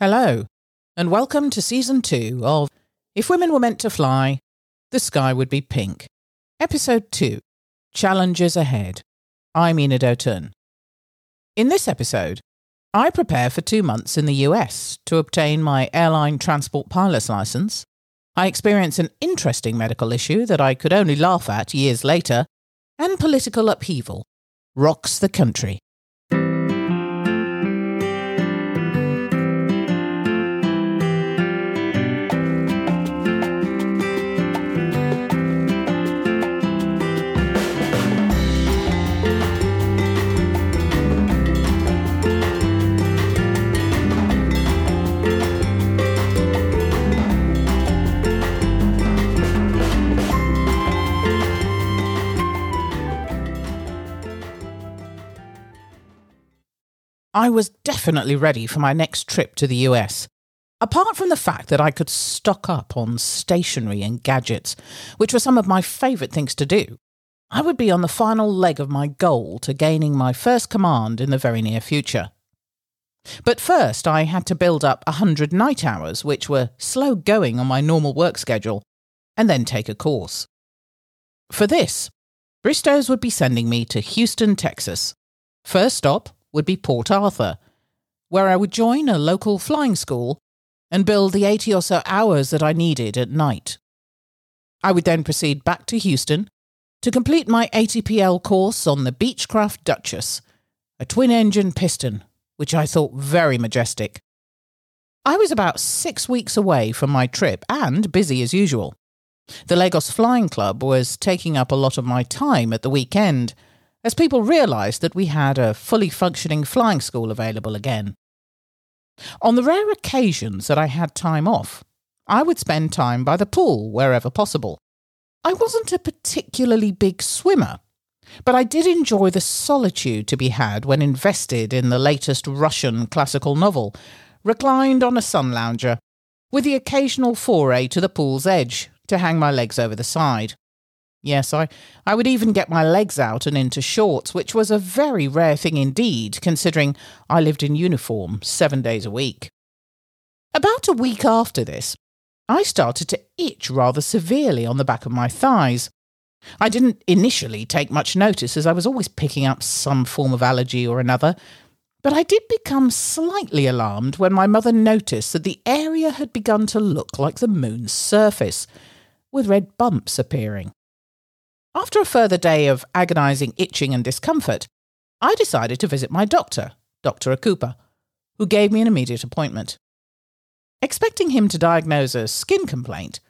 Hello, and welcome to season two of If Women Were Meant to Fly, the Sky Would Be Pink. Episode 2 Challenges Ahead. I'm Enid O'Turn. In this episode, I prepare for two months in the US to obtain my airline transport pilot's license. I experience an interesting medical issue that I could only laugh at years later, and political upheaval rocks the country. I was definitely ready for my next trip to the US. Apart from the fact that I could stock up on stationery and gadgets, which were some of my favourite things to do, I would be on the final leg of my goal to gaining my first command in the very near future. But first, I had to build up a hundred night hours, which were slow going on my normal work schedule, and then take a course. For this, Bristow's would be sending me to Houston, Texas. First stop, would be Port Arthur, where I would join a local flying school and build the 80 or so hours that I needed at night. I would then proceed back to Houston to complete my ATPL course on the Beechcraft Duchess, a twin engine piston, which I thought very majestic. I was about six weeks away from my trip and busy as usual. The Lagos Flying Club was taking up a lot of my time at the weekend as people realised that we had a fully functioning flying school available again. On the rare occasions that I had time off, I would spend time by the pool wherever possible. I wasn't a particularly big swimmer, but I did enjoy the solitude to be had when invested in the latest Russian classical novel, reclined on a sun lounger, with the occasional foray to the pool's edge to hang my legs over the side. Yes, I, I would even get my legs out and into shorts, which was a very rare thing indeed, considering I lived in uniform seven days a week. About a week after this, I started to itch rather severely on the back of my thighs. I didn't initially take much notice as I was always picking up some form of allergy or another, but I did become slightly alarmed when my mother noticed that the area had begun to look like the moon's surface, with red bumps appearing. After a further day of agonising itching and discomfort, I decided to visit my doctor, Dr. Akupa, who gave me an immediate appointment. Expecting him to diagnose a skin complaint,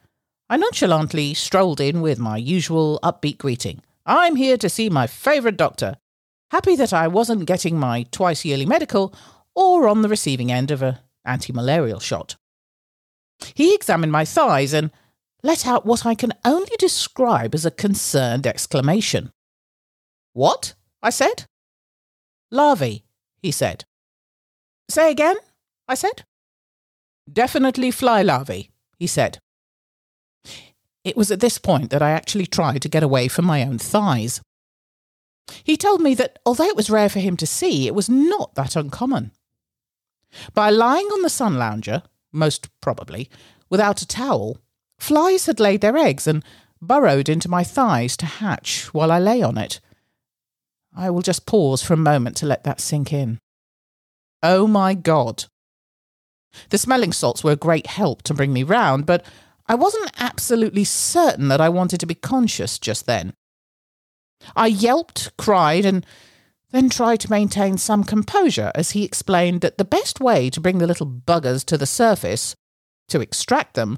I nonchalantly strolled in with my usual upbeat greeting. I'm here to see my favourite doctor, happy that I wasn't getting my twice yearly medical or on the receiving end of an anti malarial shot. He examined my thighs and let out what I can only describe as a concerned exclamation. What? I said. Larvae, he said. Say again, I said. Definitely fly larvae, he said. It was at this point that I actually tried to get away from my own thighs. He told me that although it was rare for him to see, it was not that uncommon. By lying on the sun lounger, most probably, without a towel, Flies had laid their eggs and burrowed into my thighs to hatch while I lay on it. I will just pause for a moment to let that sink in. Oh my God. The smelling salts were a great help to bring me round, but I wasn't absolutely certain that I wanted to be conscious just then. I yelped, cried, and then tried to maintain some composure as he explained that the best way to bring the little buggers to the surface, to extract them,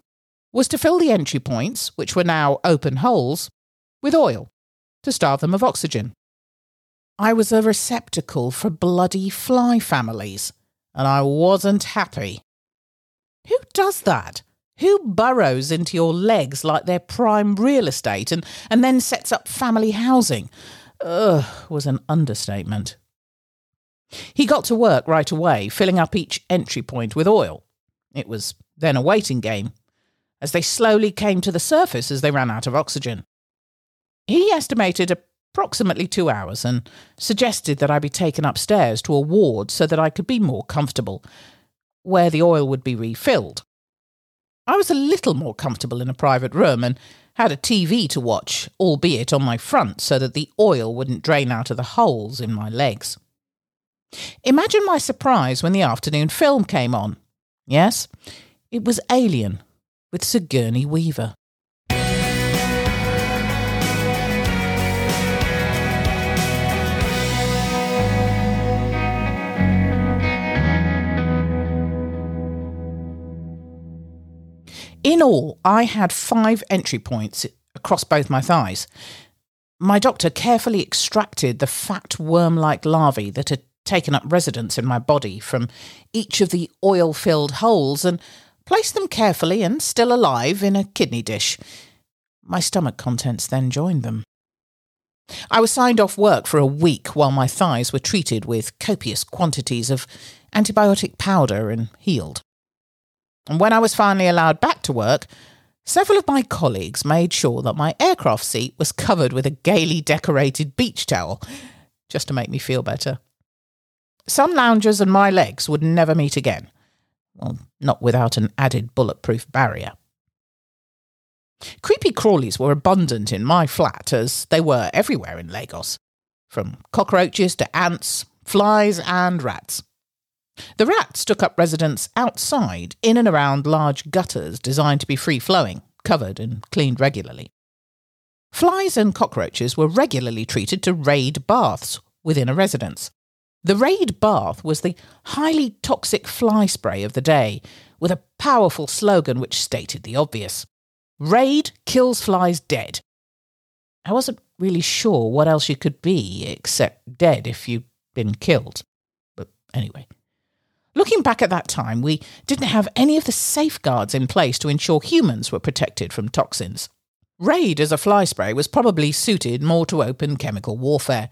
was to fill the entry points, which were now open holes, with oil to starve them of oxygen. I was a receptacle for bloody fly families, and I wasn't happy. Who does that? Who burrows into your legs like they're prime real estate and, and then sets up family housing? Ugh, was an understatement. He got to work right away, filling up each entry point with oil. It was then a waiting game as they slowly came to the surface as they ran out of oxygen. He estimated approximately two hours and suggested that I be taken upstairs to a ward so that I could be more comfortable. where the oil would be refilled. I was a little more comfortable in a private room and had a TV to watch, albeit on my front, so that the oil wouldn't drain out of the holes in my legs. Imagine my surprise when the afternoon film came on. Yes, it was Alien with Sigourney Weaver. In all, I had five entry points across both my thighs. My doctor carefully extracted the fat worm like larvae that had taken up residence in my body from each of the oil filled holes and placed them carefully and still alive in a kidney dish. My stomach contents then joined them. I was signed off work for a week while my thighs were treated with copious quantities of antibiotic powder and healed. And when I was finally allowed back to work, several of my colleagues made sure that my aircraft seat was covered with a gaily decorated beach towel, just to make me feel better. Some loungers and my legs would never meet again. Well, not without an added bulletproof barrier. Creepy crawlies were abundant in my flat, as they were everywhere in Lagos, from cockroaches to ants, flies, and rats. The rats took up residence outside, in and around large gutters designed to be free flowing, covered and cleaned regularly. Flies and cockroaches were regularly treated to raid baths within a residence. The raid bath was the highly toxic fly spray of the day, with a powerful slogan which stated the obvious Raid kills flies dead. I wasn't really sure what else you could be except dead if you'd been killed. But anyway. Looking back at that time, we didn't have any of the safeguards in place to ensure humans were protected from toxins. Raid as a fly spray was probably suited more to open chemical warfare,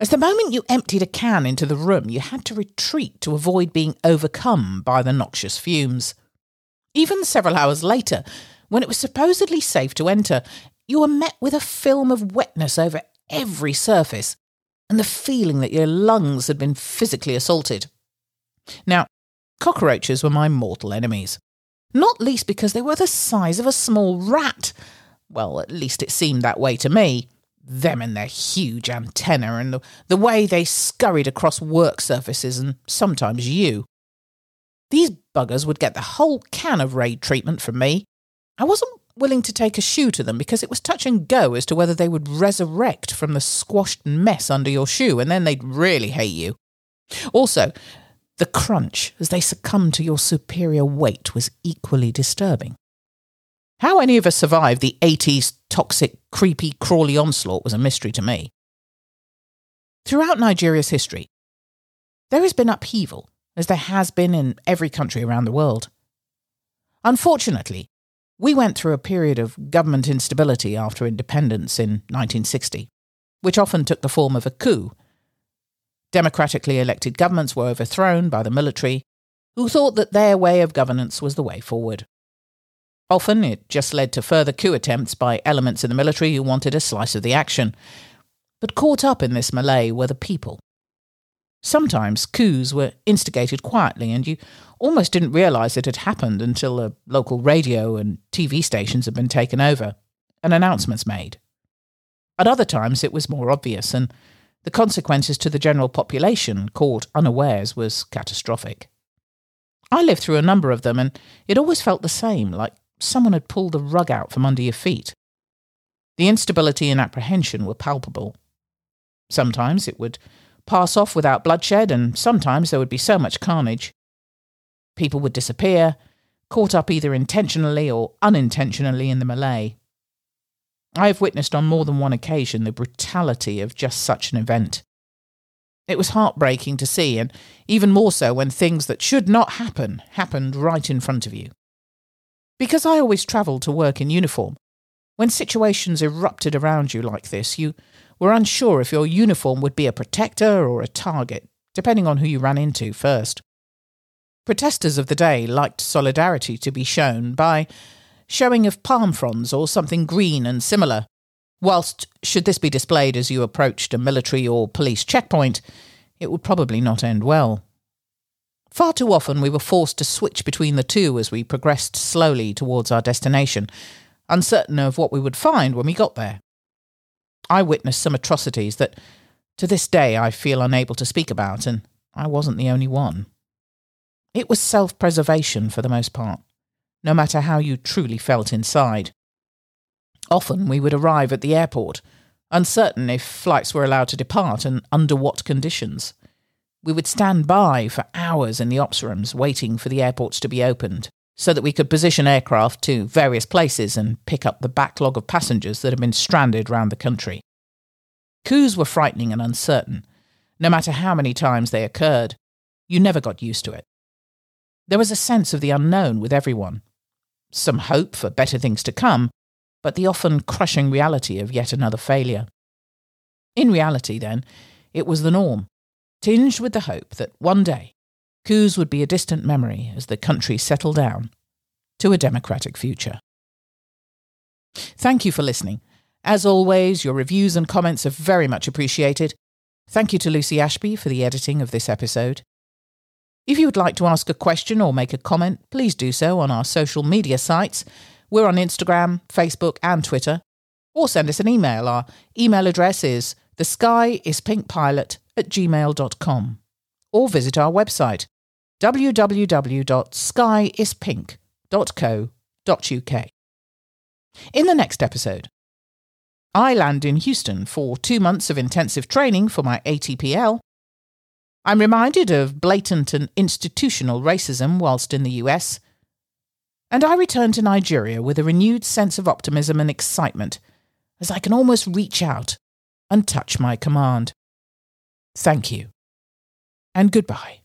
as the moment you emptied a can into the room, you had to retreat to avoid being overcome by the noxious fumes. Even several hours later, when it was supposedly safe to enter, you were met with a film of wetness over every surface, and the feeling that your lungs had been physically assaulted. Now, cockroaches were my mortal enemies. Not least because they were the size of a small rat. Well, at least it seemed that way to me. Them and their huge antenna and the, the way they scurried across work surfaces and sometimes you. These buggers would get the whole can of raid treatment from me. I wasn't willing to take a shoe to them because it was touch and go as to whether they would resurrect from the squashed mess under your shoe and then they'd really hate you. Also, the crunch as they succumbed to your superior weight was equally disturbing. How any of us survived the 80s toxic, creepy, crawly onslaught was a mystery to me. Throughout Nigeria's history, there has been upheaval, as there has been in every country around the world. Unfortunately, we went through a period of government instability after independence in 1960, which often took the form of a coup Democratically elected governments were overthrown by the military, who thought that their way of governance was the way forward. Often it just led to further coup attempts by elements in the military who wanted a slice of the action. But caught up in this melee were the people. Sometimes coups were instigated quietly, and you almost didn't realize it had happened until the local radio and TV stations had been taken over and announcements made. At other times, it was more obvious, and the consequences to the general population, caught unawares, was catastrophic. I lived through a number of them, and it always felt the same, like someone had pulled the rug out from under your feet. The instability and apprehension were palpable. Sometimes it would pass off without bloodshed, and sometimes there would be so much carnage. People would disappear, caught up either intentionally or unintentionally in the melee. I have witnessed on more than one occasion the brutality of just such an event. It was heartbreaking to see, and even more so when things that should not happen happened right in front of you. Because I always travelled to work in uniform, when situations erupted around you like this, you were unsure if your uniform would be a protector or a target, depending on who you ran into first. Protesters of the day liked solidarity to be shown by showing of palm fronds or something green and similar. Whilst, should this be displayed as you approached a military or police checkpoint, it would probably not end well. Far too often we were forced to switch between the two as we progressed slowly towards our destination, uncertain of what we would find when we got there. I witnessed some atrocities that to this day I feel unable to speak about, and I wasn't the only one. It was self preservation for the most part, no matter how you truly felt inside. Often we would arrive at the airport, uncertain if flights were allowed to depart and under what conditions. We would stand by for hours in the ops rooms waiting for the airports to be opened so that we could position aircraft to various places and pick up the backlog of passengers that had been stranded round the country. Coups were frightening and uncertain. No matter how many times they occurred, you never got used to it. There was a sense of the unknown with everyone, some hope for better things to come, but the often crushing reality of yet another failure. In reality, then, it was the norm, tinged with the hope that one day coups would be a distant memory as the country settled down to a democratic future. Thank you for listening. As always, your reviews and comments are very much appreciated. Thank you to Lucy Ashby for the editing of this episode. If you would like to ask a question or make a comment, please do so on our social media sites. We're on Instagram, Facebook, and Twitter. Or send us an email. Our email address is theskyispinkpilot at gmail.com. Or visit our website www.skyispink.co.uk. In the next episode, I land in Houston for two months of intensive training for my ATPL I'm reminded of blatant and institutional racism whilst in the US. And I return to Nigeria with a renewed sense of optimism and excitement as I can almost reach out and touch my command. Thank you, and goodbye.